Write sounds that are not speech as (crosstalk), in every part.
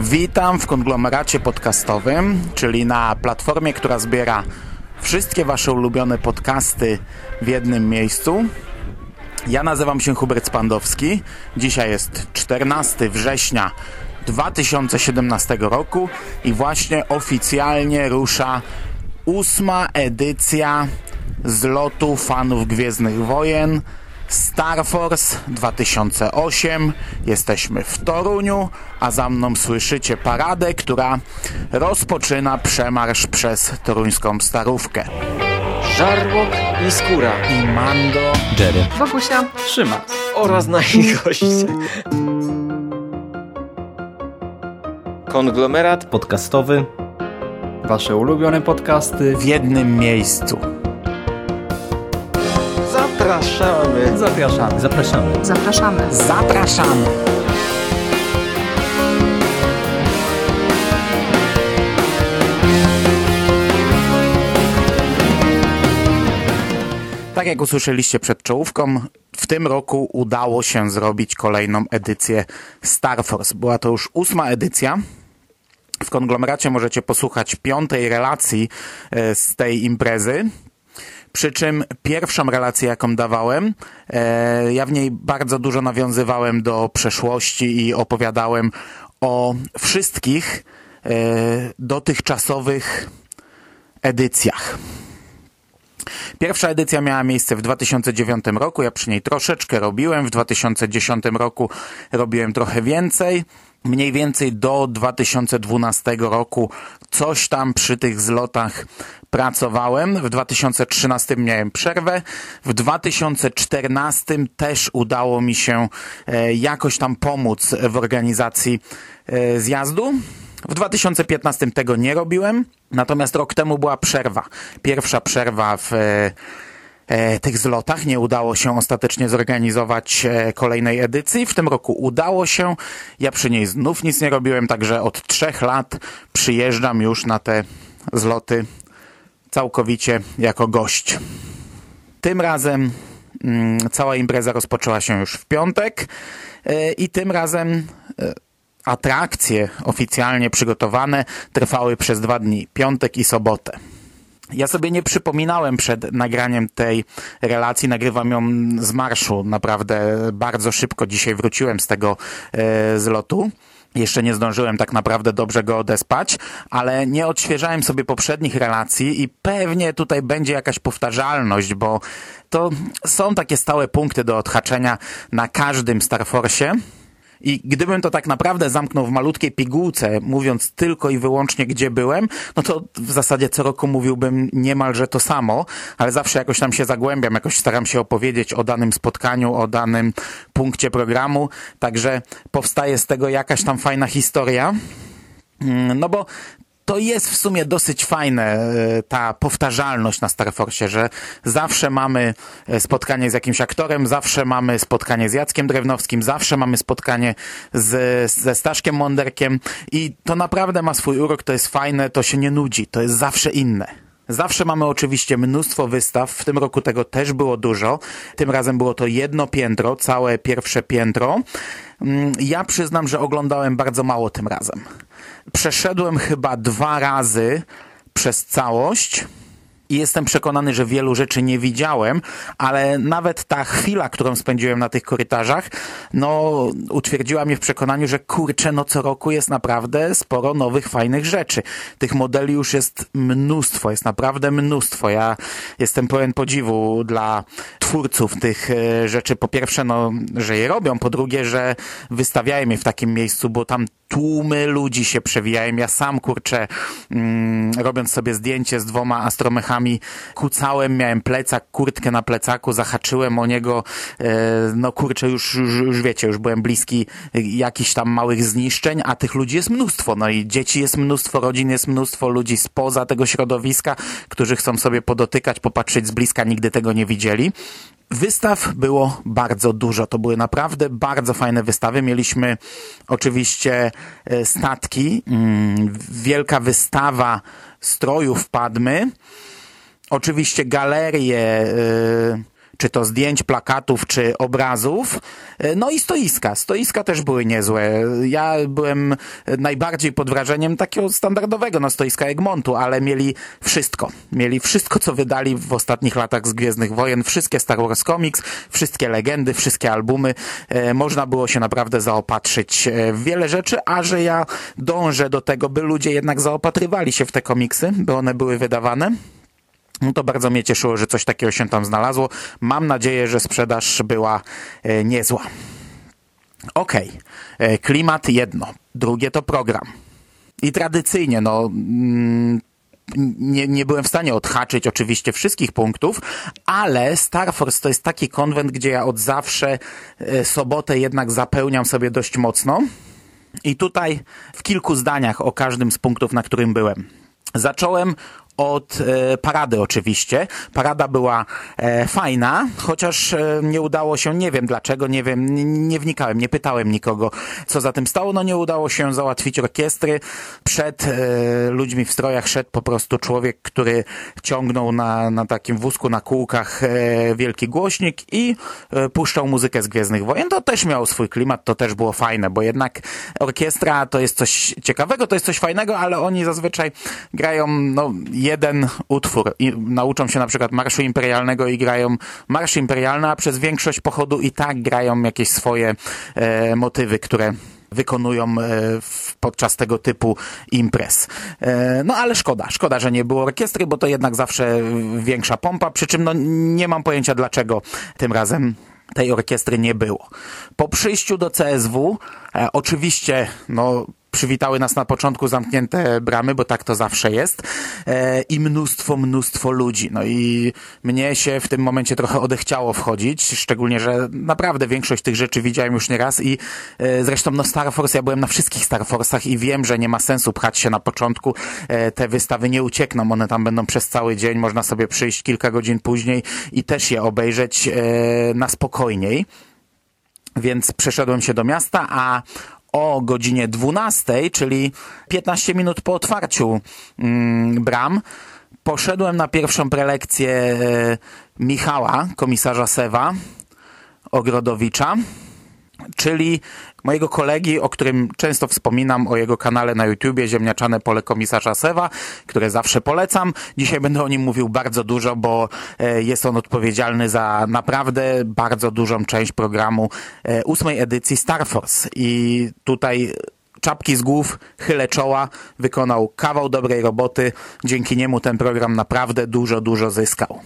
Witam w konglomeracie podcastowym, czyli na platformie, która zbiera wszystkie Wasze ulubione podcasty w jednym miejscu. Ja nazywam się Hubert Spandowski. Dzisiaj jest 14 września 2017 roku i właśnie oficjalnie rusza ósma edycja zlotu fanów Gwiezdnych Wojen Star Force 2008. Jesteśmy w Toruniu, a za mną słyszycie paradę, która rozpoczyna przemarsz przez toruńską starówkę. Żarłok i Skóra I Mando Jerry. Bogusia. Trzyma. oraz nasi goście. Konglomerat Podcastowy. Wasze ulubione podcasty. w jednym miejscu. Zapraszamy. Zapraszamy. Zapraszamy. Zapraszamy. Zapraszamy! Tak jak usłyszeliście przed czołówką, w tym roku udało się zrobić kolejną edycję Star Force. Była to już ósma edycja. W konglomeracie możecie posłuchać piątej relacji e, z tej imprezy. Przy czym pierwszą relację, jaką dawałem, e, ja w niej bardzo dużo nawiązywałem do przeszłości i opowiadałem o wszystkich e, dotychczasowych edycjach. Pierwsza edycja miała miejsce w 2009 roku, ja przy niej troszeczkę robiłem, w 2010 roku robiłem trochę więcej. Mniej więcej do 2012 roku coś tam przy tych zlotach pracowałem. W 2013 miałem przerwę. W 2014 też udało mi się e, jakoś tam pomóc w organizacji e, zjazdu. W 2015 tego nie robiłem, natomiast rok temu była przerwa. Pierwsza przerwa w e, tych zlotach. Nie udało się ostatecznie zorganizować kolejnej edycji. W tym roku udało się. Ja przy niej znów nic nie robiłem, także od trzech lat przyjeżdżam już na te zloty całkowicie jako gość. Tym razem mm, cała impreza rozpoczęła się już w piątek e, i tym razem e, atrakcje oficjalnie przygotowane trwały przez dwa dni, piątek i sobotę. Ja sobie nie przypominałem przed nagraniem tej relacji, nagrywam ją z marszu, naprawdę bardzo szybko dzisiaj wróciłem z tego e, zlotu. Jeszcze nie zdążyłem tak naprawdę dobrze go odespać, ale nie odświeżałem sobie poprzednich relacji i pewnie tutaj będzie jakaś powtarzalność, bo to są takie stałe punkty do odhaczenia na każdym Star Force'ie. I gdybym to tak naprawdę zamknął w malutkiej pigułce, mówiąc tylko i wyłącznie gdzie byłem, no to w zasadzie co roku mówiłbym niemalże to samo, ale zawsze jakoś tam się zagłębiam, jakoś staram się opowiedzieć o danym spotkaniu, o danym punkcie programu, także powstaje z tego jakaś tam fajna historia. Mm, No bo to jest w sumie dosyć fajne, e, ta powtarzalność na Star Force, że zawsze mamy e, spotkanie z jakimś aktorem, zawsze mamy spotkanie z Jackiem Drewnowskim, zawsze mamy spotkanie z, ze Staszkiem Monderkiem i to naprawdę ma swój urok, to jest fajne, to się nie nudzi, to jest zawsze inne. Zawsze mamy oczywiście mnóstwo wystaw, w tym roku tego też było dużo. Tym razem było to jedno piętro, całe pierwsze piętro. Mm, Ja przyznam, że oglądałem bardzo mało tym razem. Przeszedłem chyba dwa razy przez całość i jestem przekonany, że wielu rzeczy nie widziałem, ale nawet ta chwila, którą spędziłem na tych korytarzach, no utwierdziła mnie w przekonaniu, że kurczę, no co roku jest naprawdę sporo nowych, fajnych rzeczy. Tych modeli już jest mnóstwo, jest naprawdę mnóstwo. Ja jestem pełen podziwu dla twórców tych e, rzeczy. Po pierwsze, no, że je robią, po drugie, że wystawiają je w takim miejscu, bo tam tłumy ludzi się przewijają. Ja sam, kurczę, mm, robiąc sobie zdjęcie z dwoma astromechami, kucałem, miałem plecak, kurtkę na plecaku, zahaczyłem o niego, e, no kurczę, już, już, już wiecie, już byłem bliski jakichś tam małych zniszczeń, a tych ludzi jest mnóstwo. No i dzieci jest mnóstwo, rodzin jest mnóstwo, ludzi spoza tego środowiska, którzy chcą sobie podotykać, popatrzeć z bliska, nigdy tego nie widzieli. Wystaw było bardzo dużo. To były naprawdę bardzo fajne wystawy. Mieliśmy oczywiście statki, mm, wielka wystawa strojów Padmy, oczywiście galerie, e, czy to zdjęć, plakatów, czy obrazów. E, no i stoiska. Stoiska też były niezłe. Ja byłem najbardziej pod wrażeniem takiego standardowego no, stoiska Egmontu, ale mieli wszystko. Mieli wszystko, co wydali w ostatnich latach z Gwiezdnych Wojen. Wszystkie Star Wars Comics, wszystkie legendy, wszystkie albumy. E, można było się naprawdę zaopatrzyć w wiele rzeczy, a że ja dążę do tego, by ludzie jednak zaopatrywali się w te komiksy, by one były wydawane. No to bardzo mnie cieszyło, że coś takiego się tam znalazło. Mam nadzieję, że sprzedaż była e, niezła. Okej, okay. klimat jedno, drugie to program. I tradycyjnie, no, mm, nie, nie byłem w stanie odhaczyć oczywiście wszystkich punktów, ale Star Force to jest taki konwent, gdzie ja od zawsze e, sobotę jednak zapełniam sobie dość mocno. I tutaj w kilku zdaniach o każdym z punktów, na którym byłem. Zacząłem od e, parady oczywiście. Parada była e, fajna, chociaż e, nie udało się, nie wiem dlaczego, nie wiem, nie, wnikałem, nie pytałem nikogo, co za tym stało. No nie udało się załatwić orkiestry. Przed ludźmi w strojach szedł po prostu człowiek, który ciągnął na, na takim wózku, na kółkach wielki głośnik i puszczał muzykę z Gwiezdnych Wojen. To też miał swój klimat, to też było fajne, bo jednak orkiestra to jest coś ciekawego, to jest coś fajnego, ale oni zazwyczaj grają, no, jeden utwór i nauczą się na przykład Marszu Imperialnego i grają Marsz Imperialny, a przez większość pochodu i tak grają jakieś swoje e, motywy, które wykonują e, podczas tego typu imprez. E, no ale szkoda, szkoda, że nie było orkiestry, bo to jednak zawsze większa pompa, przy czym no, nie mam pojęcia dlaczego tym razem tej orkiestry nie było. Po przyjściu do CSW, e, oczywiście, no, przywitały nas na początku zamknięte bramy, bo tak to zawsze jest e, i mnóstwo, mnóstwo ludzi. No i mnie się w tym momencie trochę odechciało wchodzić, szczególnie, że naprawdę większość tych rzeczy widziałem już nieraz i e, zresztą no Star Force, ja byłem na wszystkich Star Force'ach i wiem, że nie ma sensu pchać się na początku. E, te wystawy nie uciekną, one tam będą przez cały dzień, można sobie przyjść kilka godzin później i też je obejrzeć na spokojniej więc przeszedłem się do miasta, a o godzinie 12, czyli 15 minut po otwarciu mm, bram, poszedłem na pierwszą prelekcję e, Michała, komisarza Sewa Ogrodowicza, czyli mojego kolegi, o którym często wspominam, o jego kanale na YouTubie Ziemniaczane Pole Komisarza Sewa, które zawsze polecam. Dzisiaj będę o nim mówił bardzo dużo, bo e, jest on odpowiedzialny za naprawdę bardzo dużą część programu e, ósmej edycji Star Force. I tutaj czapki z głów, chylę czoła, wykonał kawał dobrej roboty. Dzięki niemu ten program naprawdę dużo, dużo zyskał.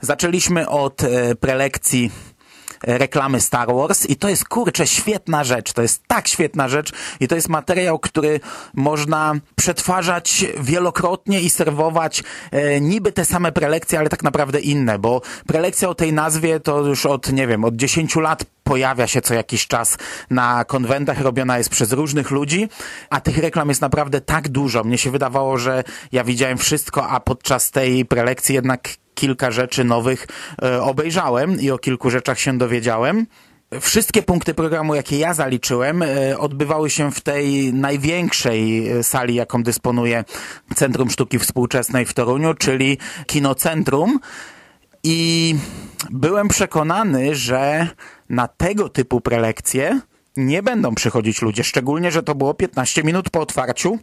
Zaczęliśmy od e, prelekcji reklamy Star Wars i to jest kurczę świetna rzecz, to jest tak świetna rzecz i to jest materiał, który można przetwarzać wielokrotnie i serwować e, niby te same prelekcje, ale tak naprawdę inne, bo prelekcja o tej nazwie to już od, nie wiem, od 10 lat pojawia się co jakiś czas na konwentach, robiona jest przez różnych ludzi, a tych reklam jest naprawdę tak dużo. Mnie się wydawało, że ja widziałem wszystko, a podczas tej prelekcji jednak kilka rzeczy nowych e, obejrzałem i o kilku rzeczach się dowiedziałem. Wszystkie punkty programu, jakie ja zaliczyłem, e, odbywały się w tej największej e, sali, jaką dysponuje Centrum Sztuki Współczesnej w Toruniu, czyli Kinocentrum. I byłem przekonany, że na tego typu prelekcje nie będą przychodzić ludzie, szczególnie, że to było 15 minut po otwarciu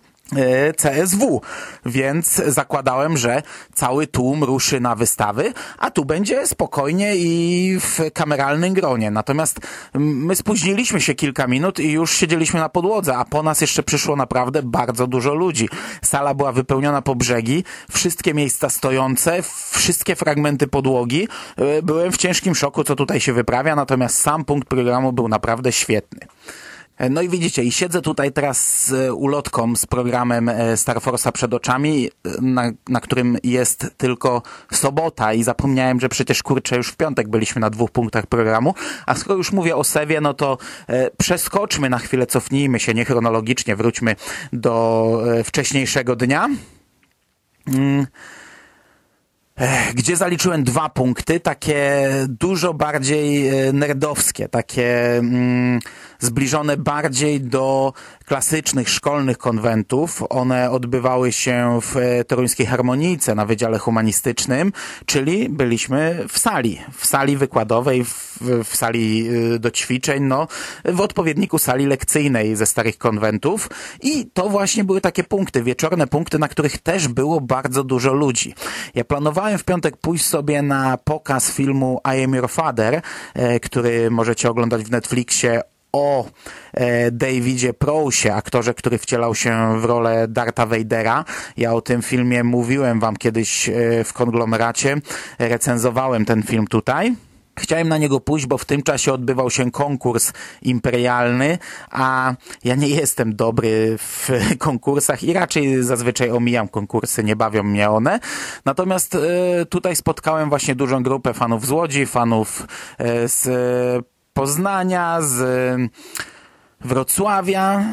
CSW, więc zakładałem, że cały tłum ruszy na wystawy, a tu będzie spokojnie i w kameralnym gronie. Natomiast my spóźniliśmy się kilka minut i już siedzieliśmy na podłodze, a po nas jeszcze przyszło naprawdę bardzo dużo ludzi. Sala była wypełniona po brzegi, wszystkie miejsca stojące, wszystkie fragmenty podłogi. E, byłem w ciężkim szoku, co tutaj się wyprawia, natomiast sam punkt programu był naprawdę świetny. E, no i widzicie, i siedzę tutaj teraz z ulotką z programem e, Star Force'a przed oczami, e, na, na którym jest tylko sobota i zapomniałem, że przecież kurczę już w piątek byliśmy na dwóch punktach programu, a skoro już mówię o Sewie, no to e, przeskoczmy na chwilę, cofnijmy się, niechronologicznie wróćmy do e, wcześniejszego dnia. Mm. Gdzie zaliczyłem dwa punkty, takie dużo bardziej e, nerdowskie, takie mm, zbliżone bardziej do klasycznych szkolnych konwentów. One odbywały się w e, Toruńskiej Harmonijce na Wydziale Humanistycznym, czyli byliśmy w sali, w sali wykładowej, w, w sali e, do ćwiczeń, no, w odpowiedniku sali lekcyjnej ze starych konwentów i to właśnie były takie punkty, wieczorne punkty, na których też było bardzo dużo ludzi. Ja planowałem w piątek pójść sobie na pokaz filmu I Am Your Father, e, który możecie oglądać w Netflixie o e, Davidzie Prousie, aktorze, który wcielał się w rolę Darta Vadera. Ja o tym filmie mówiłem wam kiedyś e, w konglomeracie, recenzowałem ten film tutaj. Chciałem na niego pójść, bo w tym czasie odbywał się konkurs imperialny, a ja nie jestem dobry w (laughs) konkursach i raczej zazwyczaj omijam konkursy, nie bawią mnie one. Natomiast e, tutaj spotkałem właśnie dużą grupę fanów z Łodzi, fanów e, z Poznania, z Wrocławia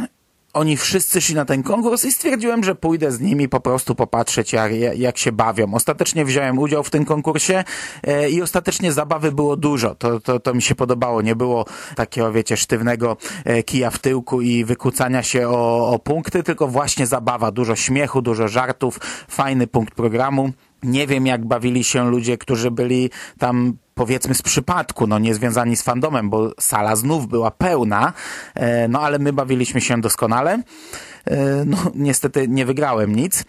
oni wszyscy szli na ten konkurs i stwierdziłem, że pójdę z nimi po prostu popatrzeć, jak, jak się bawią. Ostatecznie wziąłem udział w tym konkursie e, i ostatecznie zabawy było dużo. To, to, to mi się podobało. Nie było takiego, wiecie, sztywnego e, kija w tyłku i wykucania się o, o punkty, tylko właśnie zabawa. Dużo śmiechu, dużo żartów, fajny punkt programu. Nie wiem, jak bawili się ludzie, którzy byli tam powiedzmy z przypadku, no nie związani z fandomem, bo sala znów była pełna, e, no ale my bawiliśmy się doskonale. E, no niestety nie wygrałem nic.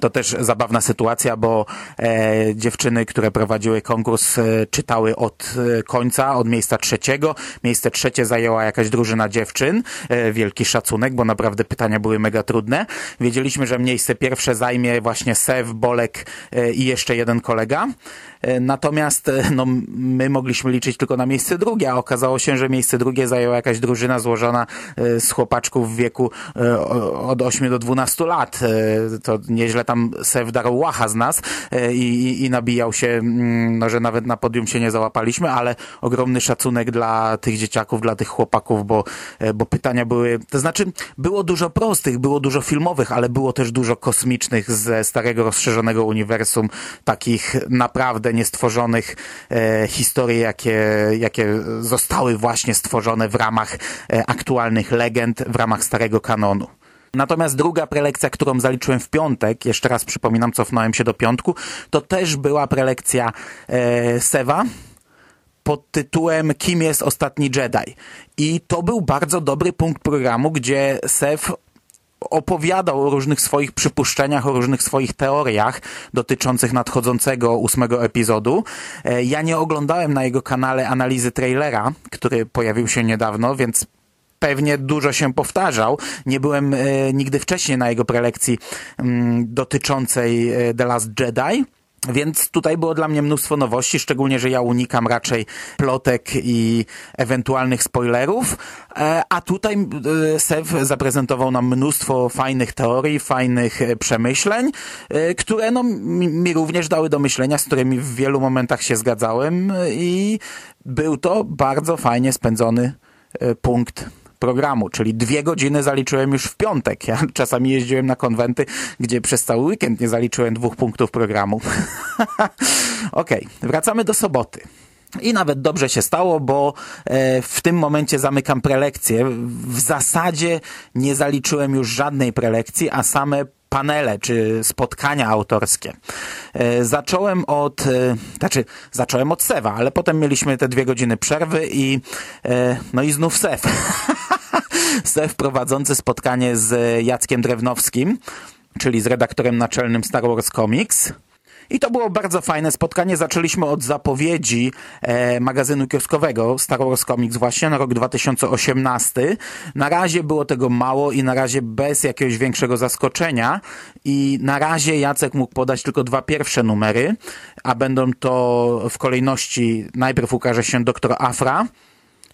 To też zabawna sytuacja, bo e, dziewczyny, które prowadziły konkurs, e, czytały od e, końca, od miejsca trzeciego. Miejsce trzecie zajęła jakaś drużyna dziewczyn. E, wielki szacunek, bo naprawdę pytania były mega trudne. Wiedzieliśmy, że miejsce pierwsze zajmie właśnie Sew, Bolek i jeszcze jeden kolega. E, natomiast e, no, my mogliśmy liczyć tylko na miejsce drugie, a okazało się, że miejsce drugie zajęła jakaś drużyna złożona e, z chłopaczków w wieku od 8 do 12 lat. To nieźle tam Sef darł łacha z nas i, i, i nabijał się, no, że nawet na podium się nie załapaliśmy, ale ogromny szacunek dla tych dzieciaków, dla tych chłopaków, bo, bo pytania były, to znaczy było dużo prostych, było dużo filmowych, ale było też dużo kosmicznych ze starego rozszerzonego uniwersum, takich naprawdę naprawdę niestworzonych e, historii, jakie, jakie zostały właśnie stworzone w ramach e, aktualnych legend, w ramach starego kanonu. Natomiast druga prelekcja, którą zaliczyłem w piątek, jeszcze raz przypominam, cofnąłem się do piątku, to też była prelekcja e, Sewa pod tytułem Kim jest ostatni Jedi? I to był bardzo dobry punkt programu, gdzie Sev opowiadał o różnych swoich przypuszczeniach, o różnych swoich teoriach dotyczących nadchodzącego ósmego epizodu. E, ja nie oglądałem na jego kanale analizy trailera, który pojawił się niedawno, więc pewnie dużo się powtarzał. Nie byłem e, nigdy wcześniej na jego prelekcji mm, dotyczącej e, The Last Jedi. Więc tutaj było dla mnie mnóstwo nowości, szczególnie, że ja unikam raczej plotek i ewentualnych spoilerów, e, a tutaj e, Sev zaprezentował nam mnóstwo fajnych teorii, fajnych e, przemyśleń, które no, mi również dały do myślenia, z którymi w wielu momentach się zgadzałem i był to bardzo fajnie spędzony punkt programu, czyli dwie godziny zaliczyłem już w piątek. Ja (laughs) czasami jeździłem na konwenty, gdzie przez cały weekend nie zaliczyłem dwóch punktów programu. (laughs) ok, wracamy do soboty. I nawet dobrze się stało, bo e, w tym momencie zamykam prelekcję. W zasadzie nie zaliczyłem już żadnej prelekcji, a same panele czy spotkania autorskie. E, zacząłem od, e, znaczy zacząłem od Sewa, ale potem mieliśmy te dwie godziny przerwy i no i znów Sew. (laughs) Sew prowadzący spotkanie z Jackiem Drewnowskim, czyli z redaktorem naczelnym Star Wars Comics. I to było bardzo fajne spotkanie. Zaczęliśmy od zapowiedzi e, magazynu kioskowego Star Wars Comics właśnie na rok 2018. Na razie było tego mało i na razie bez jakiegoś większego zaskoczenia. I na razie Jacek mógł podać tylko dwa pierwsze numery, a będą to w kolejności najpierw ukaże się Doktor Afra,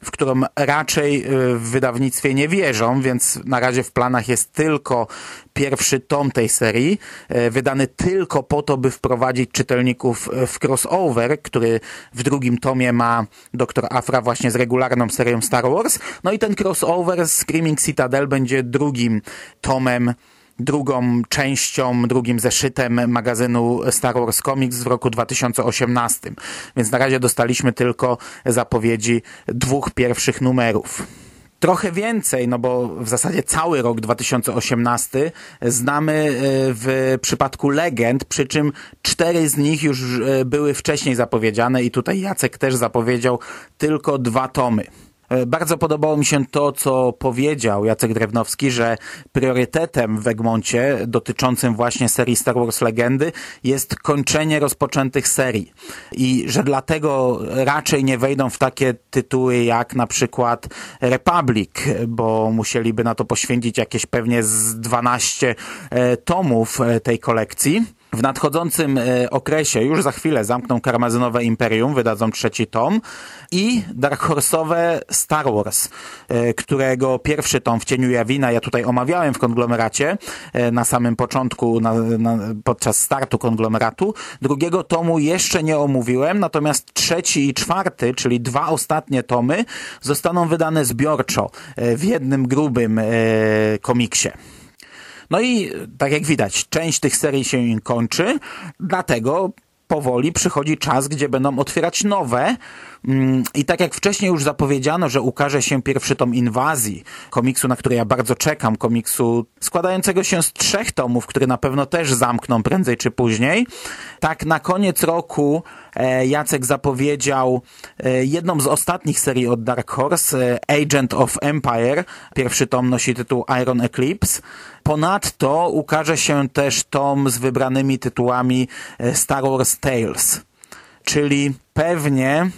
w którą raczej y, w wydawnictwie nie wierzą, więc na razie w planach jest tylko pierwszy tom tej serii, y, wydany tylko po to, by wprowadzić czytelników y, w crossover, który w drugim tomie ma Dr. Afra właśnie z regularną serią Star Wars. No i ten crossover Screaming Citadel będzie drugim tomem drugą częścią, drugim zeszytem magazynu Star Wars Comics w roku 2018. Więc na razie dostaliśmy tylko zapowiedzi dwóch pierwszych numerów trochę więcej, no bo w zasadzie cały rok 2018 znamy e, w przypadku legend, przy czym cztery z nich już e, były wcześniej zapowiedziane i tutaj Jacek też zapowiedział tylko dwa tomy. E, bardzo podobało mi się to, co powiedział Jacek Drewnowski, że priorytetem w Egmoncie dotyczącym właśnie serii Star Wars Legendy jest kończenie rozpoczętych serii i że dlatego raczej nie wejdą w takie tytuły jak na przykład Republic, bo musieliby na to poświęcić jakieś pewnie z 12 e, tomów e, tej kolekcji. W nadchodzącym e, okresie, już za chwilę, zamkną Karmazynowe Imperium, wydadzą trzeci tom i Dark Horse'owe Star Wars, e, którego pierwszy tom w Cieniu Jawina ja tutaj omawiałem w konglomeracie e, na samym początku, na, na, podczas startu konglomeratu. Drugiego tomu jeszcze nie omówiłem, natomiast trzeci i czwarty, czyli dwa ostatnie tomy, zostaną wydane zbiorczo w jednym grubym komiksie. No i tak jak widać, część tych serii się kończy, dlatego powoli przychodzi czas, gdzie będą otwierać nowe. Mm, I tak jak wcześniej już zapowiedziano, że ukaże się pierwszy tom Inwazji, komiksu, na który ja bardzo czekam, komiksu składającego się z trzech tomów, który na pewno też zamkną prędzej czy później. Tak na koniec roku e, Jacek zapowiedział e, jedną z ostatnich serii od Dark Horse, e, Agent of Empire. Pierwszy tom nosi tytuł Iron Eclipse. Ponadto ukaże się też tom z wybranymi tytułami Star Wars Tales, czyli pewnie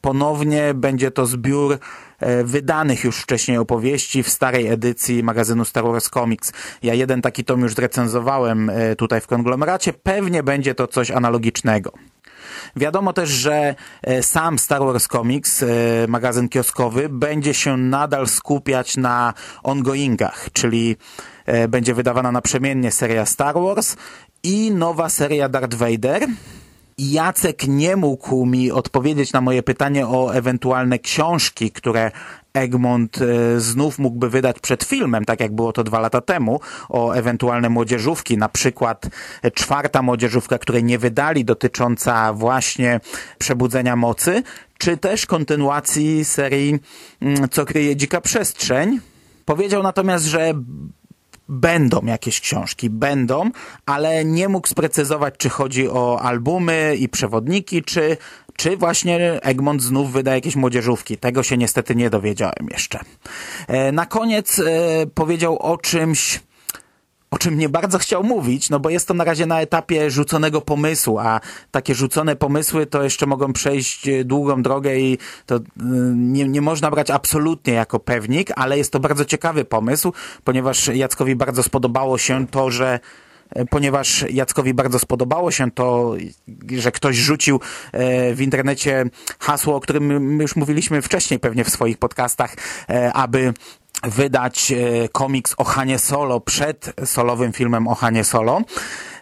ponownie będzie to zbiór e, wydanych już wcześniej opowieści w starej edycji magazynu Star Wars Comics. Ja jeden taki tom już recenzowałem e, tutaj w konglomeracie. Pewnie będzie to coś analogicznego. Wiadomo też, że e, sam Star Wars Comics, magazyn kioskowy, będzie się nadal skupiać na ongoingach, czyli będzie wydawana naprzemiennie seria Star Wars i nowa seria Darth Vader, Jacek nie mógł mi odpowiedzieć na moje pytanie o ewentualne książki, które Egmont e, znów mógłby wydać przed filmem, tak jak było to dwa lata temu, o ewentualne młodzieżówki, na przykład czwarta młodzieżówka, której nie wydali, dotycząca właśnie przebudzenia mocy, czy też kontynuacji serii mm, Co kryje dzika przestrzeń. Powiedział natomiast, że Będą jakieś książki, będą, ale nie mógł sprecyzować, czy chodzi o albumy i przewodniki, czy, czy właśnie Egmont znów wyda jakieś młodzieżówki. Tego się niestety nie dowiedziałem jeszcze. E, na koniec e, powiedział o czymś, o czym nie bardzo chciał mówić, no bo jest to na razie na etapie rzuconego pomysłu, a takie rzucone pomysły to jeszcze mogą przejść e, długą drogę i to e, nie, nie można brać absolutnie jako pewnik, ale jest to bardzo ciekawy pomysł, ponieważ Jackowi bardzo spodobało się to, że e, ponieważ Jackowi bardzo spodobało się to, że ktoś rzucił w internecie hasło, o którym już mówiliśmy wcześniej pewnie w swoich podcastach, aby wydać e, komiks o Hanie Solo przed solowym filmem o Hanie Solo.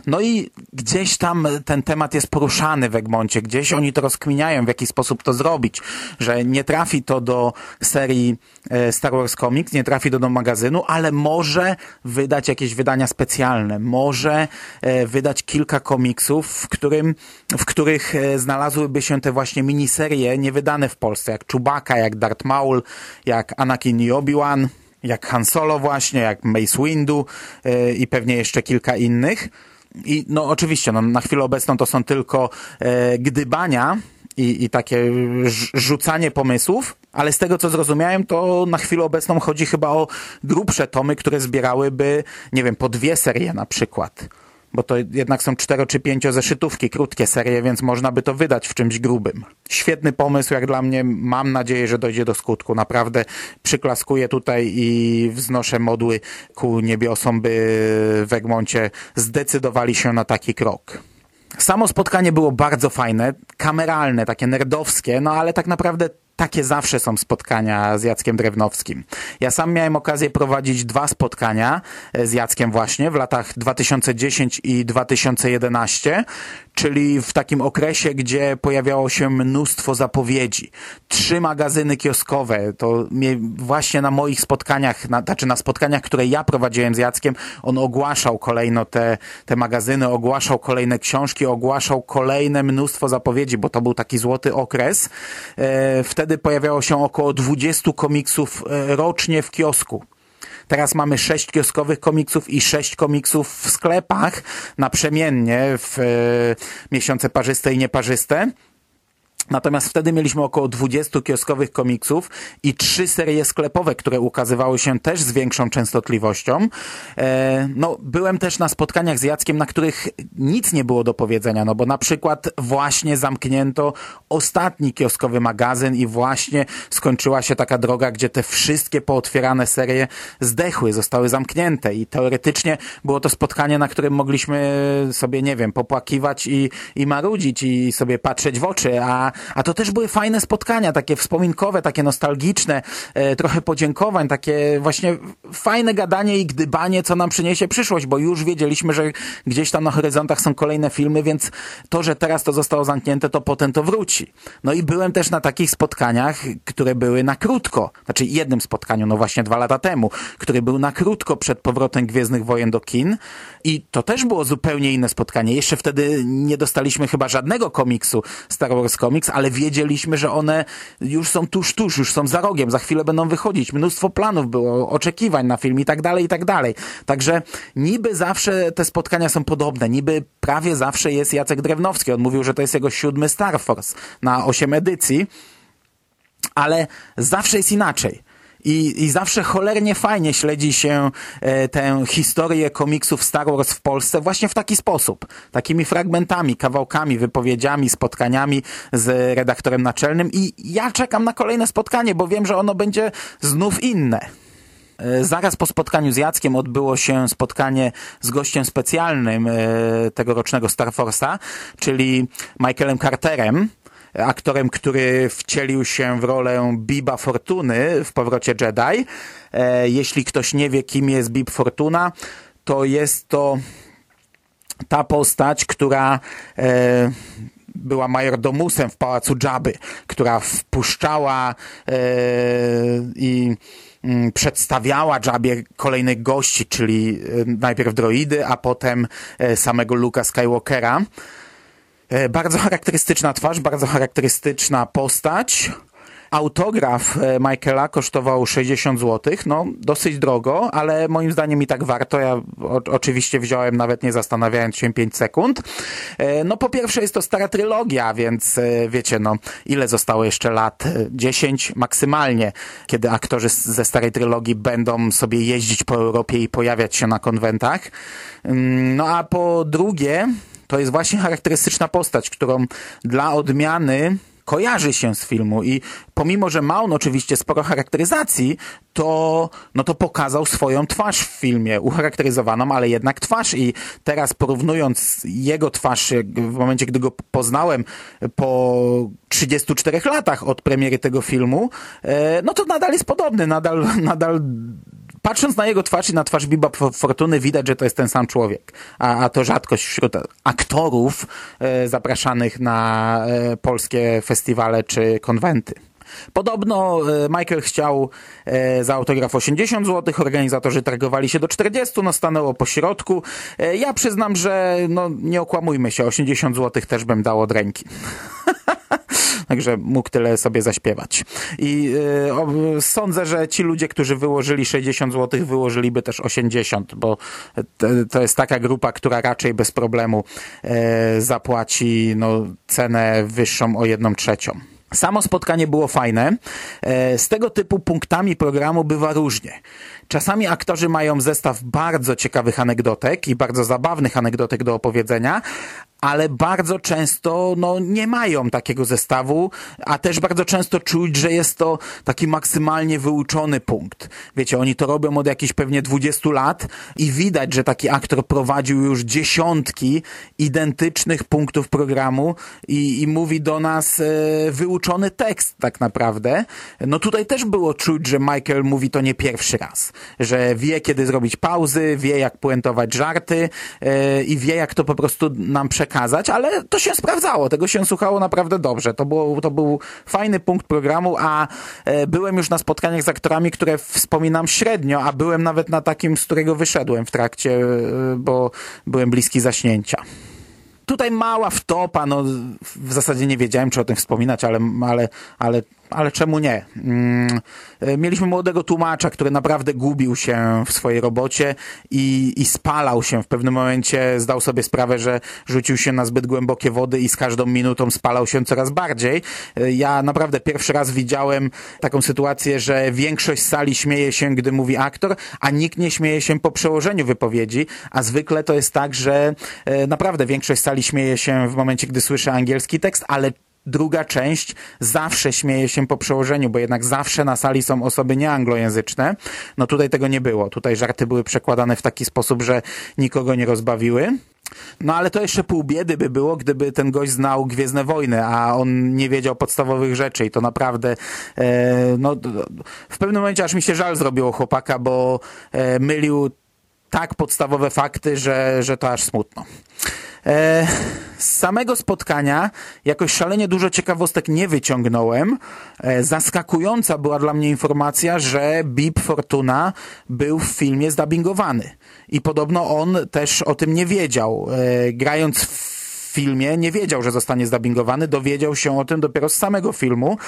No i gdzieś tam ten temat jest poruszany w Egmoncie, gdzieś oni to rozkminiają, w jaki sposób to zrobić, że nie trafi to do serii e, Star Wars Comics, nie trafi to do magazynu, ale może wydać jakieś wydania specjalne, może e, wydać kilka komiksów, w, którym, w których e, znalazłyby się te właśnie miniserie niewydane w Polsce, jak Chewbacca, jak Darth Maul, jak Anakin i Obi-Wan, jak Han Solo właśnie, jak Mace Windu i pewnie jeszcze kilka innych. I no oczywiście, no, na chwilę obecną to są tylko e, gdybania i, i takie rzucanie pomysłów, ale z tego co zrozumiałem, to na chwilę obecną chodzi chyba o grubsze tomy, które zbierałyby, nie wiem, po dwie serie na przykład bo to jednak są cztero czy pięcio zeszytówki, krótkie serie, więc można by to wydać w czymś grubym. Świetny pomysł, jak dla mnie. Mam nadzieję, że dojdzie do skutku. Naprawdę przyklaskuję tutaj i wznoszę modły ku niebiosom, by w Egmoncie zdecydowali się na taki krok. Samo spotkanie było bardzo fajne, kameralne, takie nerdowskie, no ale tak naprawdę takie zawsze są spotkania z Jackiem Drewnowskim. Ja sam miałem okazję prowadzić dwa spotkania e, z Jackiem właśnie w latach 2010 i 2011, czyli w takim okresie, gdzie pojawiało się mnóstwo zapowiedzi. Trzy magazyny kioskowe, to właśnie na moich spotkaniach, na, znaczy na spotkaniach, które ja prowadziłem z Jackiem, on ogłaszał kolejno te, te magazyny, ogłaszał kolejne książki, ogłaszał kolejne mnóstwo zapowiedzi, bo to był taki złoty okres. E, wtedy pojawiało się około 20 komiksów e, rocznie w kiosku. Teraz mamy sześć kioskowych komiksów i sześć komiksów w sklepach naprzemiennie w e, miesiące parzyste i nieparzyste. Natomiast wtedy mieliśmy około 20 kioskowych komiksów i trzy serie sklepowe, które ukazywały się też z większą częstotliwością. E, no, byłem też na spotkaniach z Jackiem, na których nic nie było do powiedzenia, no bo na przykład właśnie zamknięto ostatni kioskowy magazyn i właśnie skończyła się taka droga, gdzie te wszystkie pootwierane serie zdechły, zostały zamknięte i teoretycznie było to spotkanie, na którym mogliśmy sobie, nie wiem, popłakiwać i, i marudzić i sobie patrzeć w oczy, a a to też były fajne spotkania, takie wspominkowe, takie nostalgiczne, e, trochę podziękowań, takie właśnie fajne gadanie i gdybanie, co nam przyniesie przyszłość, bo już wiedzieliśmy, że gdzieś tam na horyzontach są kolejne filmy, więc to, że teraz to zostało zamknięte, to potem to wróci. No i byłem też na takich spotkaniach, które były na krótko, znaczy jednym spotkaniu, no właśnie dwa lata temu, który był na krótko przed powrotem Gwiezdnych Wojen do kin i to też było zupełnie inne spotkanie. Jeszcze wtedy nie dostaliśmy chyba żadnego komiksu Star Wars Comics, ale wiedzieliśmy, że one już są tuż, tuż, już są za rogiem, za chwilę będą wychodzić. Mnóstwo planów było, oczekiwań na film i tak dalej, i tak dalej. Także niby zawsze te spotkania są podobne, niby prawie zawsze jest Jacek Drewnowski. On mówił, że to jest jego siódmy Star Force na osiem edycji, ale zawsze jest inaczej. I, I zawsze cholernie fajnie śledzi się e, tę historię komiksów Star Wars w Polsce właśnie w taki sposób. Takimi fragmentami, kawałkami, wypowiedziami, spotkaniami z redaktorem naczelnym i ja czekam na kolejne spotkanie, bo wiem, że ono będzie znów inne. E, zaraz po spotkaniu z Jackiem odbyło się spotkanie z gościem specjalnym e, tegorocznego Star Force'a, czyli Michaelem Carterem, aktorem, który wcielił się w rolę Biba Fortuny w Powrocie Jedi. E, jeśli ktoś nie wie, kim jest Bib Fortuna, to jest to ta postać, która e, była majordomusem w pałacu Dżaby, która wpuszczała e, i mm, przedstawiała Jabie kolejnych gości, czyli najpierw droidy, a potem samego Luka Skywalkera. E, bardzo (laughs) charakterystyczna twarz, bardzo charakterystyczna postać. Autograf e, Michaela kosztował 60 zł, no dosyć drogo, ale moim zdaniem i tak warto. Ja o, oczywiście wziąłem nawet nie zastanawiając się 5 sekund. E, no po pierwsze jest to stara trylogia, więc wiecie, no ile zostało jeszcze lat? 10 maksymalnie, kiedy aktorzy ze starej trylogii będą sobie jeździć po Europie i pojawiać się na konwentach. Mm, no a po drugie, to jest właśnie charakterystyczna postać, którą dla odmiany kojarzy się z filmu i pomimo, że ma on oczywiście sporo charakteryzacji, to, no to pokazał swoją twarz w filmie, ucharakteryzowaną, ale jednak twarz i teraz porównując jego twarz w momencie, gdy go poznałem po 34 latach od premiery tego filmu, e, no to nadal jest podobny, nadal, nadal patrząc na jego twarz i na twarz Biba Fortuny widać, że to jest ten sam człowiek. A, a to rzadkość wśród aktorów e, zapraszanych na e, polskie festiwale czy konwenty. Podobno e, Michael chciał e, za autograf 80 zł, organizatorzy targowali się do 40, no stanęło po środku. E, ja przyznam, że no nie okłamujmy się, 80 zł też bym dał od ręki. (laughs) Także mógł tyle sobie zaśpiewać. I y, sądzę, że ci ludzie, którzy wyłożyli 60 zł, wyłożyliby też 80, bo to jest taka grupa, która raczej bez problemu y, zapłaci no, cenę wyższą o jedną trzecią. Samo spotkanie było fajne. E, z tego typu punktami programu bywa różnie. Czasami aktorzy mają zestaw bardzo ciekawych anegdotek i bardzo zabawnych anegdotek do opowiedzenia, ale bardzo często no, nie mają takiego zestawu, a też bardzo często czuć, że jest to taki maksymalnie wyuczony punkt. Wiecie, oni to robią od jakichś pewnie 20 lat i widać, że taki aktor prowadził już dziesiątki identycznych punktów programu i, i mówi do nas e, wyuczony tekst tak naprawdę. No tutaj też było czuć, że Michael mówi to nie pierwszy raz, że wie kiedy zrobić pauzy, wie jak puentować żarty e, i wie jak to po prostu nam przekazać ale to się sprawdzało, tego się słuchało naprawdę dobrze. To, było, to był fajny punkt programu, a e, byłem już na spotkaniach z aktorami, które wspominam średnio, a byłem nawet na takim, z którego wyszedłem w trakcie, e, bo byłem bliski zaśnięcia. Tutaj mała wtopa, no w zasadzie nie wiedziałem, czy o tym wspominać, ale, ale, ale ale czemu nie? Mm, e, mieliśmy młodego tłumacza, który naprawdę gubił się w swojej robocie i, i spalał się. W pewnym momencie zdał sobie sprawę, że rzucił się na zbyt głębokie wody i z każdą minutą spalał się coraz bardziej. E, ja naprawdę pierwszy raz widziałem taką sytuację, że większość sali śmieje się, gdy mówi aktor, a nikt nie śmieje się po przełożeniu wypowiedzi, a zwykle to jest tak, że e, naprawdę większość sali śmieje się w momencie, gdy słyszy angielski tekst, ale druga część zawsze śmieje się po przełożeniu, bo jednak zawsze na sali są osoby nieanglojęzyczne. No tutaj tego nie było. Tutaj żarty były przekładane w taki sposób, że nikogo nie rozbawiły. No ale to jeszcze pół biedy by było, gdyby ten gość znał Gwiezdne Wojny, a on nie wiedział podstawowych rzeczy i to naprawdę e, no, w pewnym momencie aż mi się żal zrobiło chłopaka, bo e, mylił tak podstawowe fakty, że, że to aż smutno. E, z samego spotkania jakoś szalenie dużo ciekawostek nie wyciągnąłem. E, zaskakująca była dla mnie informacja, że Bib Fortuna był w filmie zdubbingowany. I podobno on też o tym nie wiedział. E, grając w filmie, nie wiedział, że zostanie zdubbingowany, dowiedział się o tym dopiero z samego filmu.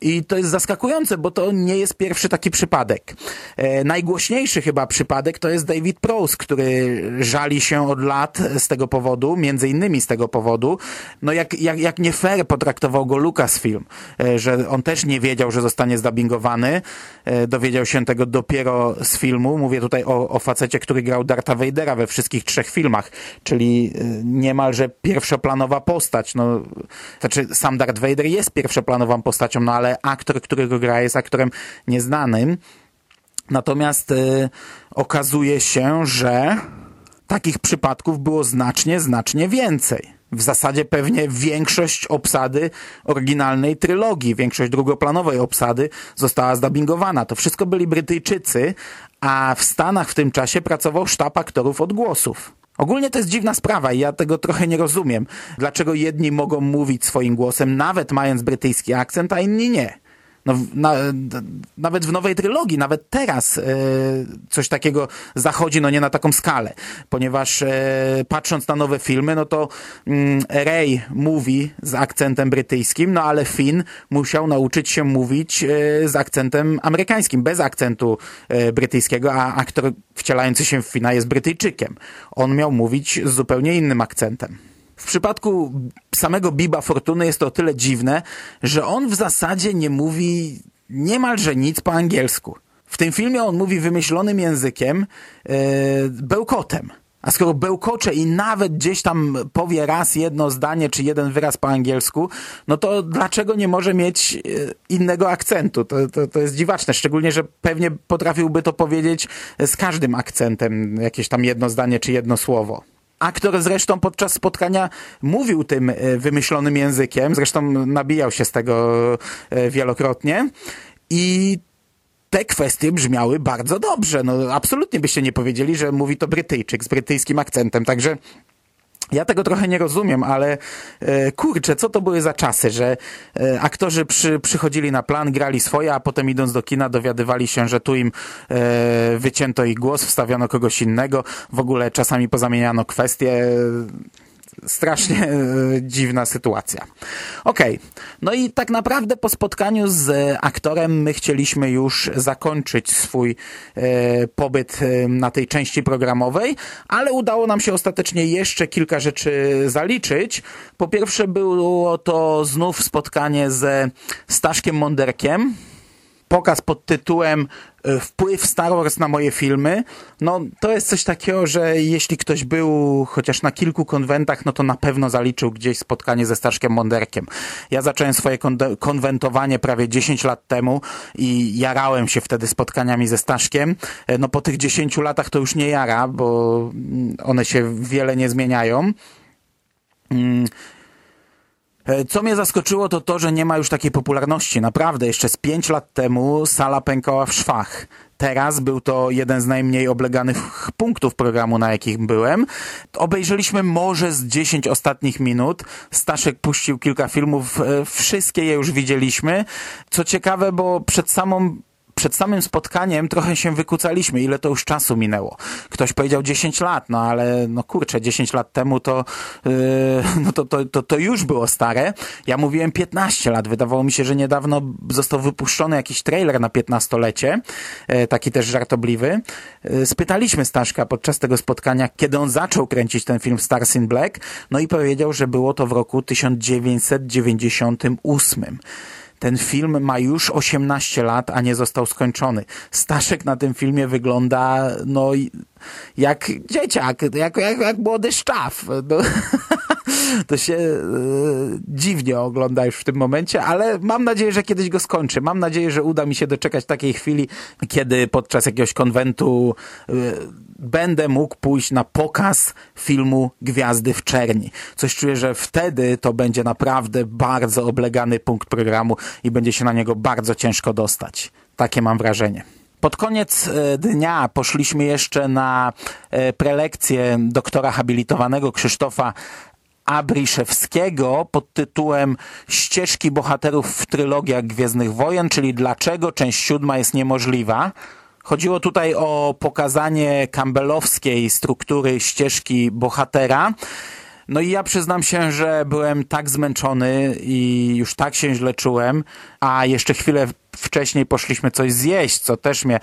I to jest zaskakujące, bo to nie jest pierwszy taki przypadek. E, najgłośniejszy chyba przypadek to jest David Prose, który żali się od lat z tego powodu, między innymi z tego powodu, no jak, jak, jak nie fair potraktował go Lucasfilm, e, że on też nie wiedział, że zostanie zdubbingowany, e, dowiedział się tego dopiero z filmu, mówię tutaj o, o facecie, który grał Darta Vadera we wszystkich trzech filmach, czyli e, niemalże pierwsza pierwszoplanowa postać. No, znaczy, sam Darth Vader jest pierwszoplanową postacią, no ale aktor, którego gra, jest aktorem nieznanym. Natomiast y, okazuje się, że takich przypadków było znacznie, znacznie więcej. W zasadzie pewnie większość obsady oryginalnej trylogii, większość drugoplanowej obsady została zdubbingowana. To wszystko byli Brytyjczycy, a w Stanach w tym czasie pracował sztab aktorów odgłosów. Ogólnie to jest dziwna sprawa i ja tego trochę nie rozumiem. Dlaczego jedni mogą mówić swoim głosem, nawet mając brytyjski akcent, a inni nie? No, na, nawet w nowej trylogii, nawet teraz e, coś takiego zachodzi, no nie na taką skalę, ponieważ e, patrząc na nowe filmy, no to mm, Ray mówi z akcentem brytyjskim, no ale Finn musiał nauczyć się mówić e, z akcentem amerykańskim, bez akcentu brytyjskiego, a aktor wcielający się w Finna jest Brytyjczykiem. On miał mówić z zupełnie innym akcentem. W przypadku samego Biba Fortuny jest to o tyle dziwne, że on w zasadzie nie mówi niemalże nic po angielsku. W tym filmie on mówi wymyślonym językiem, yy, bełkotem. A skoro bełkocze i nawet gdzieś tam powie raz jedno zdanie czy jeden wyraz po angielsku, no to dlaczego nie może mieć e, innego akcentu? To, to, to jest dziwaczne, szczególnie, że pewnie potrafiłby to powiedzieć z każdym akcentem, jakieś tam jedno zdanie czy jedno słowo. Aktor zresztą podczas spotkania mówił tym e, wymyślonym językiem, zresztą nabijał się z tego e, wielokrotnie. I te kwestie brzmiały bardzo dobrze. No, absolutnie byście nie powiedzieli, że mówi to Brytyjczyk z brytyjskim akcentem, także ja tego trochę nie rozumiem, ale e, kurczę, co to były za czasy, że e, aktorzy przy, przychodzili na plan, grali swoje, a potem idąc do kina dowiadywali się, że tu im e, wycięto ich głos, wstawiono kogoś innego, w ogóle czasami pozamieniano kwestie strasznie e, dziwna sytuacja. Okej, okay. no i tak naprawdę po spotkaniu z aktorem my chcieliśmy już zakończyć swój e, pobyt e, na tej części programowej, ale udało nam się ostatecznie jeszcze kilka rzeczy zaliczyć. Po pierwsze było to znów spotkanie ze Staszkiem Monderkiem, pokaz pod tytułem e, Wpływ Star Wars na moje filmy. No, to jest coś takiego, że jeśli ktoś był chociaż na kilku konwentach, no to na pewno zaliczył gdzieś spotkanie ze Staszkiem Monderkiem. Ja zacząłem swoje konwentowanie prawie 10 lat temu i jarałem się wtedy spotkaniami ze Staszkiem. E, no po tych 10 latach to już nie jara, bo mm, one się wiele nie zmieniają. E, co mnie zaskoczyło, to to, że nie ma już takiej popularności. Naprawdę, jeszcze z pięć lat temu sala pękała w szwach. Teraz był to jeden z najmniej obleganych punktów programu, na jakich byłem. Obejrzeliśmy może z 10 ostatnich minut. Staszek puścił kilka filmów, e, wszystkie je już widzieliśmy. Co ciekawe, bo przed samą przed samym spotkaniem trochę się wykucaliśmy, ile to już czasu minęło. Ktoś powiedział 10 lat, no ale no kurczę, 10 lat temu to, yy, (laughs) no to, to, to, to już było stare. Ja mówiłem 15 lat. Wydawało mi się, że niedawno został wypuszczony jakiś trailer na 15-lecie, yy, taki też żartobliwy. Yy, spytaliśmy Staszka podczas tego spotkania, kiedy on zaczął kręcić ten film Stars in Black, no i powiedział, że było to w roku 1998. Ten film ma już 18 lat, a nie został skończony. Staszek na tym filmie wygląda, no, jak dzieciak, jak, jak, jak młody szczaw. No. (laughs) to się e, dziwnie ogląda już w tym momencie, ale mam nadzieję, że kiedyś go skończę. Mam nadzieję, że uda mi się doczekać takiej chwili, kiedy podczas jakiegoś konwentu e, będę mógł pójść na pokaz filmu Gwiazdy w Czerni. Coś czuję, że wtedy to będzie naprawdę bardzo oblegany punkt programu i będzie się na niego bardzo ciężko dostać. Takie mam wrażenie. Pod koniec e, dnia poszliśmy jeszcze na e, prelekcję doktora habilitowanego Krzysztofa Abriszewskiego pod tytułem Ścieżki bohaterów w trylogiach Gwiezdnych Wojen, czyli dlaczego część siódma jest niemożliwa. Chodziło tutaj o pokazanie campbellowskiej struktury ścieżki bohatera. No i ja przyznam się, że byłem tak zmęczony i już tak się źle czułem, a jeszcze chwilę wcześniej poszliśmy coś zjeść, co też mnie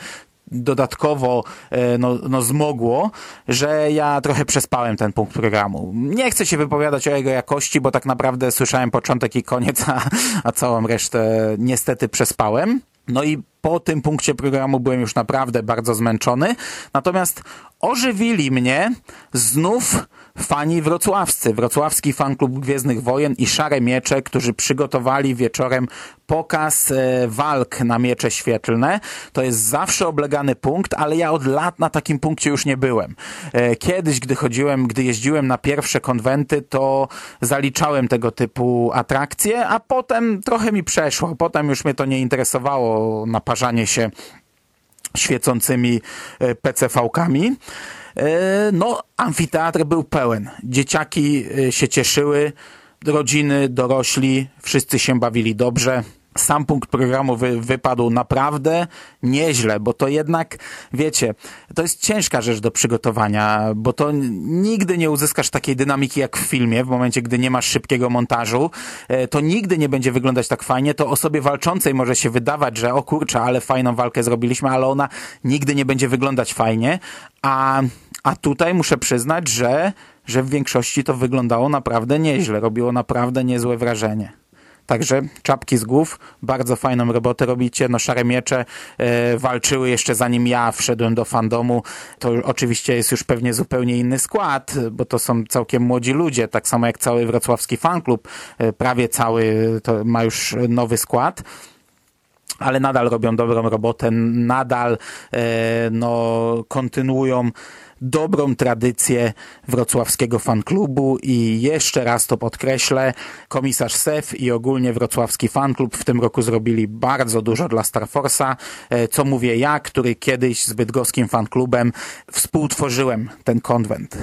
dodatkowo e, no, no zmogło, że ja trochę przespałem ten punkt programu. Nie chcę się wypowiadać o jego jakości, bo tak naprawdę słyszałem początek i koniec, (laughs) a, a całą resztę niestety przespałem. No i po tym punkcie programu byłem już naprawdę bardzo zmęczony. Natomiast ożywili mnie znów fani wrocławscy, wrocławski fanklub Gwiezdnych Wojen i Szare Miecze, którzy przygotowali wieczorem pokaz e, walk na miecze świetlne. To jest zawsze oblegany punkt, ale ja od lat na takim punkcie już nie byłem. E, kiedyś, gdy chodziłem, gdy jeździłem na pierwsze konwenty, to zaliczałem tego typu atrakcje, a potem trochę mi przeszło. Potem już mnie to nie interesowało naparzanie się świecącymi e, PCV-kami. E, no, amfiteatr był pełen. Dzieciaki e, się cieszyły, rodziny, dorośli, wszyscy się bawili dobrze sam punkt programu wy, wypadł naprawdę nieźle, bo to jednak, wiecie, to jest ciężka rzecz do przygotowania, bo to nigdy nie uzyskasz takiej dynamiki jak w filmie, w momencie, gdy nie masz szybkiego montażu, e, to nigdy nie będzie wyglądać tak fajnie, to osobie walczącej może się wydawać, że o kurczę, ale fajną walkę zrobiliśmy, ale ona nigdy nie będzie wyglądać fajnie, a, a tutaj muszę przyznać, że, że w większości to wyglądało naprawdę nieźle, robiło naprawdę niezłe wrażenie. Także czapki z głów, bardzo fajną robotę robicie. No szare miecze e, walczyły jeszcze zanim ja wszedłem do fandomu. To oczywiście jest już pewnie zupełnie inny skład, bo to są całkiem młodzi ludzie, tak samo jak cały wrocławski fanklub, e, prawie cały to ma już nowy skład ale nadal robią dobrą robotę, nadal e, no, kontynuują dobrą tradycję wrocławskiego fanklubu i jeszcze raz to podkreślę, komisarz Sef i ogólnie wrocławski fanklub w tym roku zrobili bardzo dużo dla Star Force'a, e, co mówię ja, który kiedyś z bydgoskim fanklubem współtworzyłem ten konwent.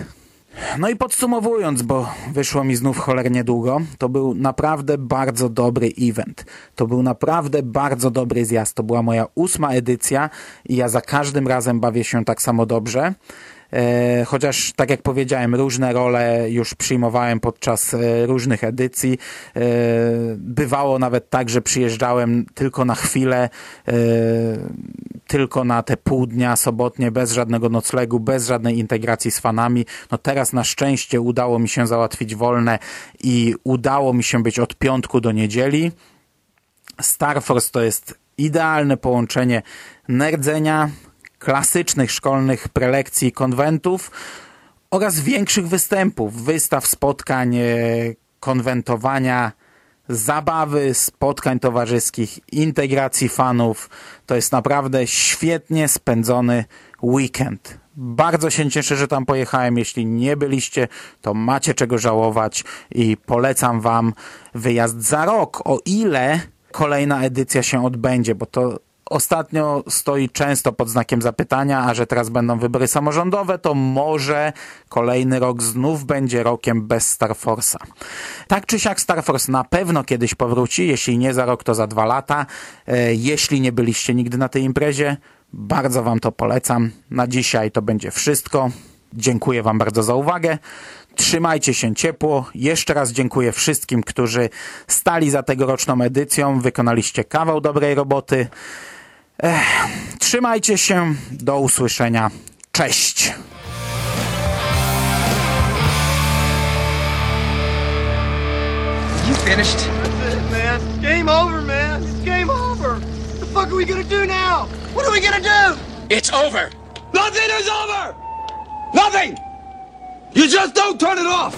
No i podsumowując, bo wyszło mi znów cholernie długo, to był naprawdę bardzo dobry event. To był naprawdę bardzo dobry zjazd. To była moja ósma edycja i ja za każdym razem bawię się tak samo dobrze. E, chociaż tak jak powiedziałem, różne role już przyjmowałem podczas e, różnych edycji. E, bywało nawet tak, że przyjeżdżałem tylko na chwilę, tylko na te pół dnia sobotnie, bez żadnego noclegu, bez żadnej integracji z fanami. No teraz na szczęście udało mi się załatwić wolne i udało mi się być od piątku do niedzieli. Star Force to jest idealne połączenie nerdzenia, klasycznych szkolnych prelekcji konwentów oraz większych występów, wystaw, spotkań, e, konwentowania, zabawy, spotkań towarzyskich, integracji fanów. To jest naprawdę świetnie spędzony weekend. Bardzo się cieszę, że tam pojechałem. Jeśli nie byliście, to macie czego żałować i polecam Wam wyjazd za rok, o ile kolejna edycja się odbędzie, bo to ostatnio stoi często pod znakiem zapytania, a że teraz będą wybory samorządowe, to może kolejny rok znów będzie rokiem bez Star Force'a. Tak czy siak Star Force na pewno kiedyś powróci, jeśli nie za rok, to za dwa lata. E, Jeśli nie byliście nigdy na tej imprezie, bardzo Wam to polecam. Na dzisiaj to będzie wszystko. Dziękuję Wam bardzo za uwagę. Trzymajcie się ciepło. Jeszcze raz dziękuję wszystkim, którzy stali za tegoroczną edycją. Wykonaliście kawał dobrej roboty. Ech, trzymajcie się. Do usłyszenia. Cześć. You finished? That's it, man. It's game over, man. It's game over. What the fuck are we gonna do now? What are we gonna do? It's over. Nothing is over! Nothing! You just don't turn it off!